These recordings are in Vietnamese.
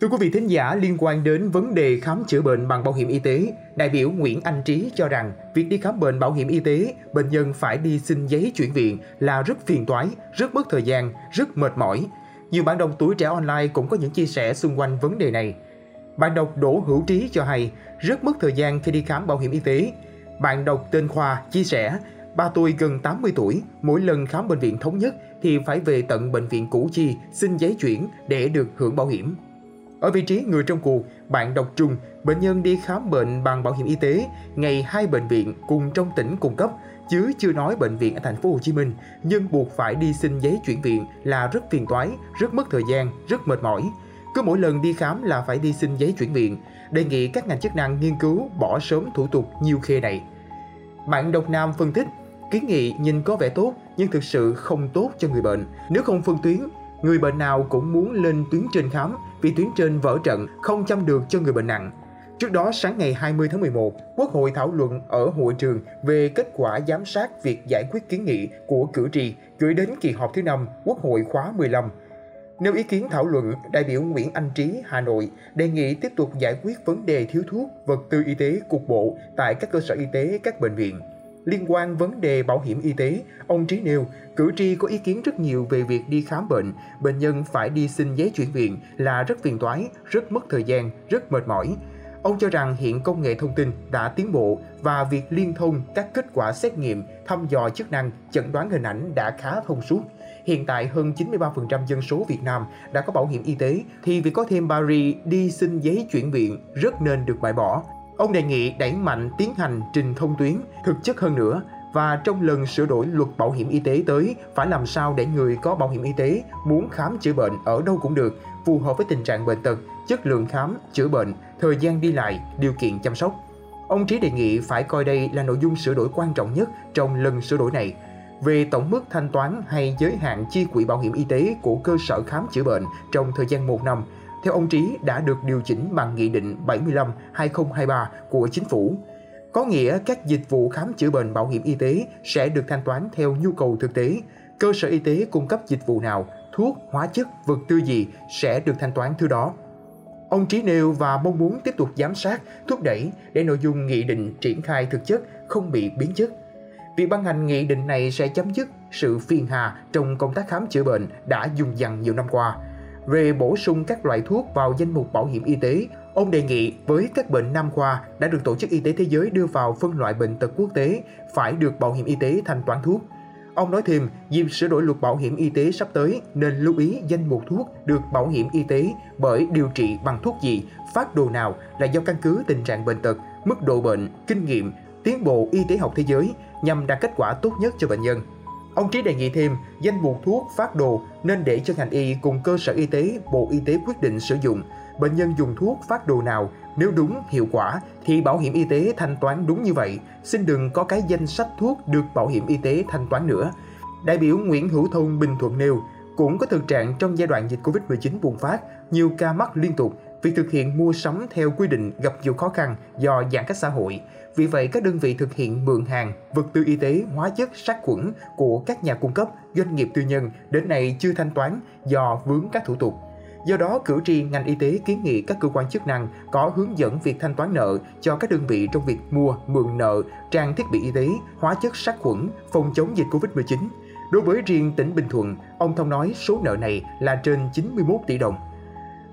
Thưa quý vị thính giả, liên quan đến vấn đề khám chữa bệnh bằng bảo hiểm y tế, đại biểu Nguyễn Anh Trí cho rằng việc đi khám bệnh bảo hiểm y tế, bệnh nhân phải đi xin giấy chuyển viện là rất phiền toái, rất mất thời gian, rất mệt mỏi. Nhiều bạn đọc tuổi trẻ online cũng có những chia sẻ xung quanh vấn đề này. Bạn đọc Đỗ Hữu Trí cho hay rất mất thời gian khi đi khám bảo hiểm y tế. Bạn đọc tên Khoa chia sẻ Ba tôi gần 80 tuổi, mỗi lần khám bệnh viện thống nhất thì phải về tận bệnh viện Củ Chi xin giấy chuyển để được hưởng bảo hiểm. Ở vị trí người trong cuộc, bạn đọc trùng, bệnh nhân đi khám bệnh bằng bảo hiểm y tế, ngày hai bệnh viện cùng trong tỉnh cung cấp, chứ chưa nói bệnh viện ở thành phố Hồ Chí Minh, nhưng buộc phải đi xin giấy chuyển viện là rất phiền toái, rất mất thời gian, rất mệt mỏi. Cứ mỗi lần đi khám là phải đi xin giấy chuyển viện. Đề nghị các ngành chức năng nghiên cứu bỏ sớm thủ tục nhiều khê này. Bạn độc nam phân tích, kiến nghị nhìn có vẻ tốt nhưng thực sự không tốt cho người bệnh. Nếu không phân tuyến, người bệnh nào cũng muốn lên tuyến trên khám vì tuyến trên vỡ trận không chăm được cho người bệnh nặng. Trước đó, sáng ngày 20 tháng 11, Quốc hội thảo luận ở hội trường về kết quả giám sát việc giải quyết kiến nghị của cử tri gửi đến kỳ họp thứ năm Quốc hội khóa 15. Nêu ý kiến thảo luận, đại biểu Nguyễn Anh Trí, Hà Nội đề nghị tiếp tục giải quyết vấn đề thiếu thuốc, vật tư y tế cục bộ tại các cơ sở y tế, các bệnh viện. Liên quan vấn đề bảo hiểm y tế, ông Trí nêu, cử tri có ý kiến rất nhiều về việc đi khám bệnh, bệnh nhân phải đi xin giấy chuyển viện là rất phiền toái, rất mất thời gian, rất mệt mỏi. Ông cho rằng hiện công nghệ thông tin đã tiến bộ và việc liên thông các kết quả xét nghiệm, thăm dò chức năng, chẩn đoán hình ảnh đã khá thông suốt. Hiện tại hơn 93% dân số Việt Nam đã có bảo hiểm y tế thì việc có thêm Barry đi xin giấy chuyển viện rất nên được bãi bỏ. Ông đề nghị đẩy mạnh tiến hành trình thông tuyến thực chất hơn nữa và trong lần sửa đổi luật bảo hiểm y tế tới phải làm sao để người có bảo hiểm y tế muốn khám chữa bệnh ở đâu cũng được, phù hợp với tình trạng bệnh tật, chất lượng khám, chữa bệnh, thời gian đi lại, điều kiện chăm sóc. Ông Trí đề nghị phải coi đây là nội dung sửa đổi quan trọng nhất trong lần sửa đổi này. Về tổng mức thanh toán hay giới hạn chi quỹ bảo hiểm y tế của cơ sở khám chữa bệnh trong thời gian một năm, theo ông Trí đã được điều chỉnh bằng Nghị định 75-2023 của Chính phủ. Có nghĩa các dịch vụ khám chữa bệnh bảo hiểm y tế sẽ được thanh toán theo nhu cầu thực tế. Cơ sở y tế cung cấp dịch vụ nào, thuốc, hóa chất, vật tư gì sẽ được thanh toán thứ đó. Ông Trí nêu và mong muốn tiếp tục giám sát, thúc đẩy để nội dung nghị định triển khai thực chất không bị biến chất. Việc ban hành nghị định này sẽ chấm dứt sự phiền hà trong công tác khám chữa bệnh đã dùng dằn nhiều năm qua. Về bổ sung các loại thuốc vào danh mục bảo hiểm y tế, ông đề nghị với các bệnh nam khoa đã được Tổ chức Y tế Thế giới đưa vào phân loại bệnh tật quốc tế phải được bảo hiểm y tế thanh toán thuốc. Ông nói thêm, dịp sửa đổi luật bảo hiểm y tế sắp tới nên lưu ý danh mục thuốc được bảo hiểm y tế bởi điều trị bằng thuốc gì, phát đồ nào là do căn cứ tình trạng bệnh tật, mức độ bệnh, kinh nghiệm, tiến bộ y tế học thế giới nhằm đạt kết quả tốt nhất cho bệnh nhân. Ông Trí đề nghị thêm, danh mục thuốc phát đồ nên để cho ngành y cùng cơ sở y tế, Bộ Y tế quyết định sử dụng. Bệnh nhân dùng thuốc phát đồ nào, nếu đúng, hiệu quả thì bảo hiểm y tế thanh toán đúng như vậy. Xin đừng có cái danh sách thuốc được bảo hiểm y tế thanh toán nữa. Đại biểu Nguyễn Hữu Thông Bình Thuận nêu, cũng có thực trạng trong giai đoạn dịch Covid-19 bùng phát, nhiều ca mắc liên tục, việc thực hiện mua sắm theo quy định gặp nhiều khó khăn do giãn cách xã hội. Vì vậy, các đơn vị thực hiện mượn hàng, vật tư y tế, hóa chất, sát khuẩn của các nhà cung cấp, doanh nghiệp tư nhân đến nay chưa thanh toán do vướng các thủ tục. Do đó, cử tri ngành y tế kiến nghị các cơ quan chức năng có hướng dẫn việc thanh toán nợ cho các đơn vị trong việc mua, mượn nợ, trang thiết bị y tế, hóa chất sát khuẩn, phòng chống dịch Covid-19. Đối với riêng tỉnh Bình Thuận, ông Thông nói số nợ này là trên 91 tỷ đồng.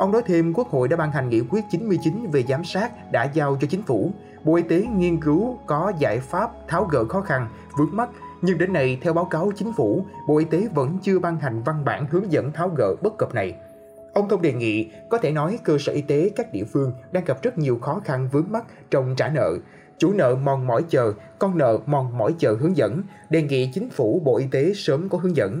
Ông nói thêm Quốc hội đã ban hành nghị quyết 99 về giám sát đã giao cho chính phủ. Bộ Y tế nghiên cứu có giải pháp tháo gỡ khó khăn, vướng mắt, nhưng đến nay theo báo cáo chính phủ, Bộ Y tế vẫn chưa ban hành văn bản hướng dẫn tháo gỡ bất cập này. Ông Thông đề nghị có thể nói cơ sở y tế các địa phương đang gặp rất nhiều khó khăn vướng mắt trong trả nợ. Chủ nợ mòn mỏi chờ, con nợ mòn mỏi chờ hướng dẫn, đề nghị chính phủ Bộ Y tế sớm có hướng dẫn.